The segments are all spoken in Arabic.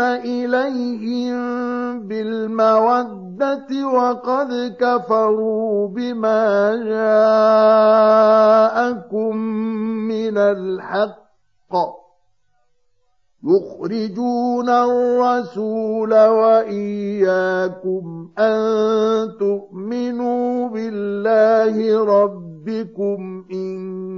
اليهم بالموده وقد كفروا بما جاءكم من الحق يخرجون الرسول واياكم ان تؤمنوا بالله ربكم ان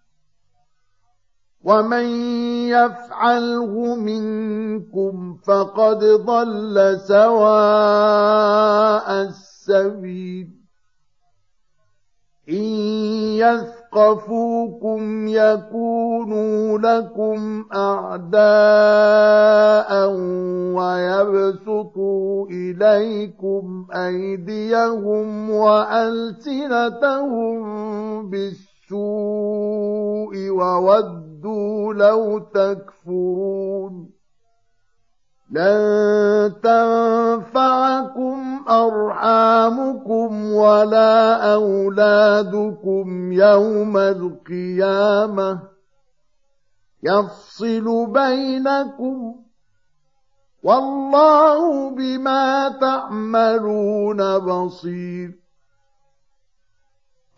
ومن يفعله منكم فقد ضل سواء السبيل إن يثقفوكم يكونوا لكم أعداء ويبسطوا إليكم أيديهم وألسنتهم بالسوء وودوا لو تكفرون. لن تنفعكم أرحامكم ولا أولادكم يوم القيامة. يفصل بينكم والله بما تعملون بصير.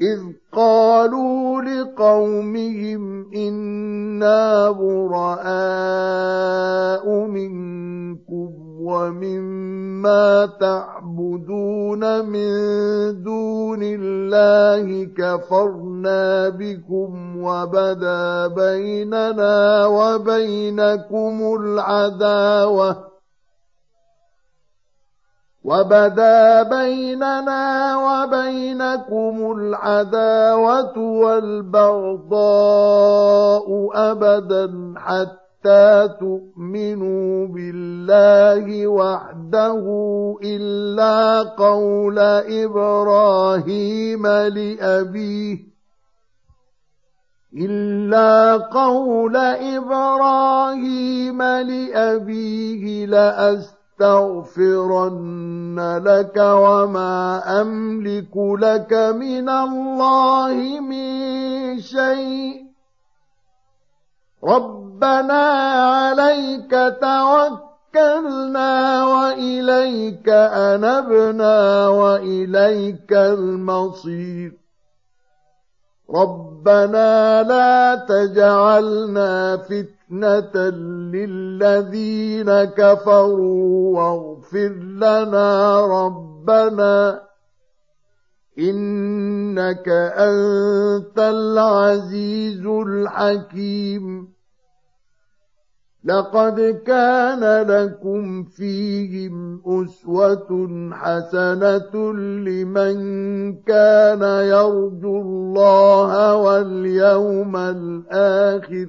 إذ قالوا لقومهم إنا براء منكم ومما تعبدون من دون الله كفرنا بكم وبدا بيننا وبينكم العداوة وبدا بيننا وبينكم العداوة والبغضاء أبدا حتى تؤمنوا بالله وحده إلا قول إبراهيم لأبيه إلا قول إبراهيم لأبيه لأست لأستغفرن لك وما أملك لك من الله من شيء. ربنا عليك توكلنا وإليك أنبنا وإليك المصير. ربنا لا تجعلنا فتنة فتنة للذين كفروا واغفر لنا ربنا إنك أنت العزيز الحكيم لقد كان لكم فيهم أسوة حسنة لمن كان يرجو الله واليوم الآخر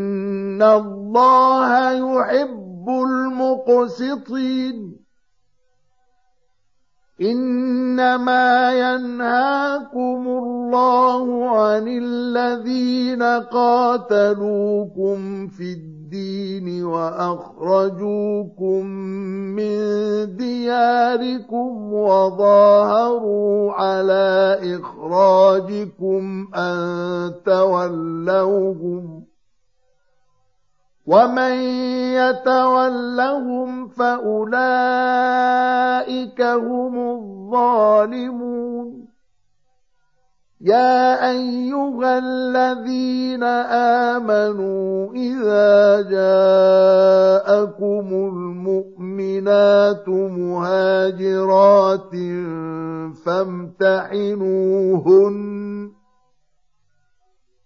الله يحب المقسطين إنما ينهاكم الله عن الذين قاتلوكم في الدين وأخرجوكم من دياركم وظاهروا على إخراجكم أن تولوهم ومن يتولهم فاولئك هم الظالمون يا ايها الذين امنوا اذا جاءكم المؤمنات مهاجرات فامتحنوهن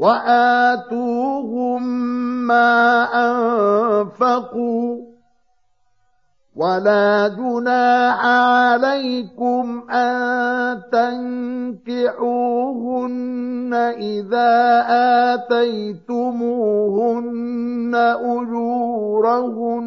وآتوهم ما أنفقوا ولا جناح عليكم أن تنكحوهن إذا آتيتموهن أجورهن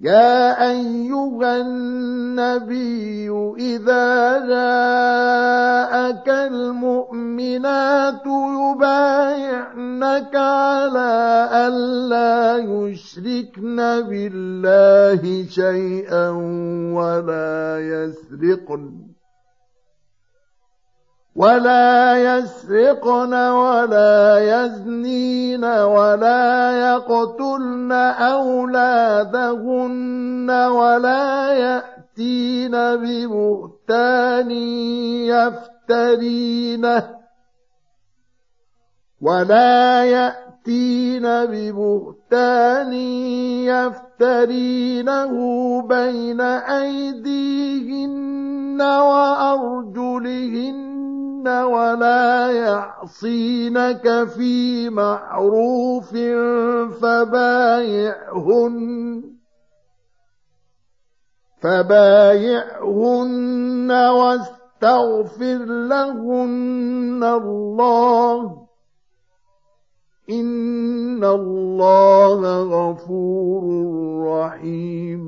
يا أيها النبي إذا جاءك المؤمنات يبايعنك على ألا يشركن بالله شيئا ولا يسرقن. ولا يسرقن ولا يزنين ولا يقتلن أولادهن ولا يأتين ببهتان يفترينه ولا يأتين ببهتان يفترينه بين أيديهن وأرجلهن ولا يعصينك في معروف فبايعهن فبايعهن واستغفر لهن الله إن الله غفور رحيم